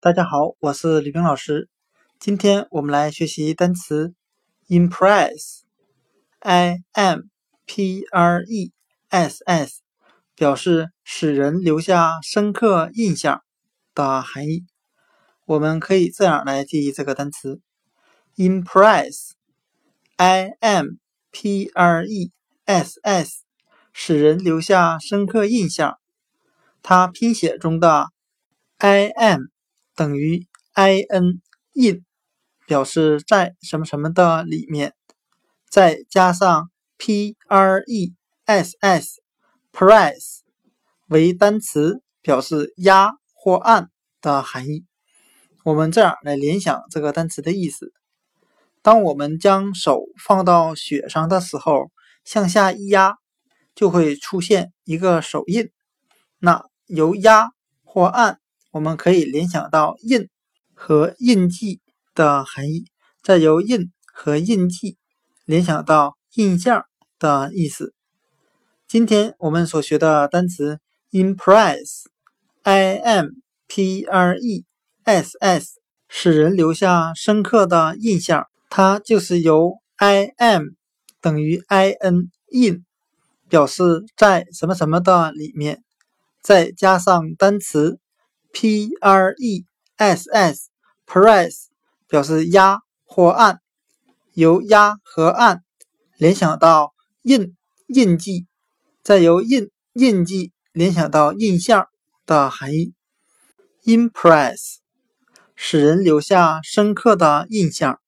大家好，我是李冰老师。今天我们来学习单词 impress，i m p r e s s，表示使人留下深刻印象的含义。我们可以这样来记忆这个单词 impress，i m p r e s s，使人留下深刻印象。它拼写中的 i m。等于 i n in，表示在什么什么的里面，再加上 p r e s s press 为单词，表示压或按的含义。我们这样来联想这个单词的意思：当我们将手放到雪上的时候，向下一压，就会出现一个手印。那由压或按。我们可以联想到印和印记的含义，再由印和印记联想到印象的意思。今天我们所学的单词 impress，i m p r e s s，使人留下深刻的印象。它就是由 i m 等于 i n in，表示在什么什么的里面，再加上单词。Press press 表示压或按，由压和按联想到印印记，再由印印记联想到印象的含义。impress 使人留下深刻的印象。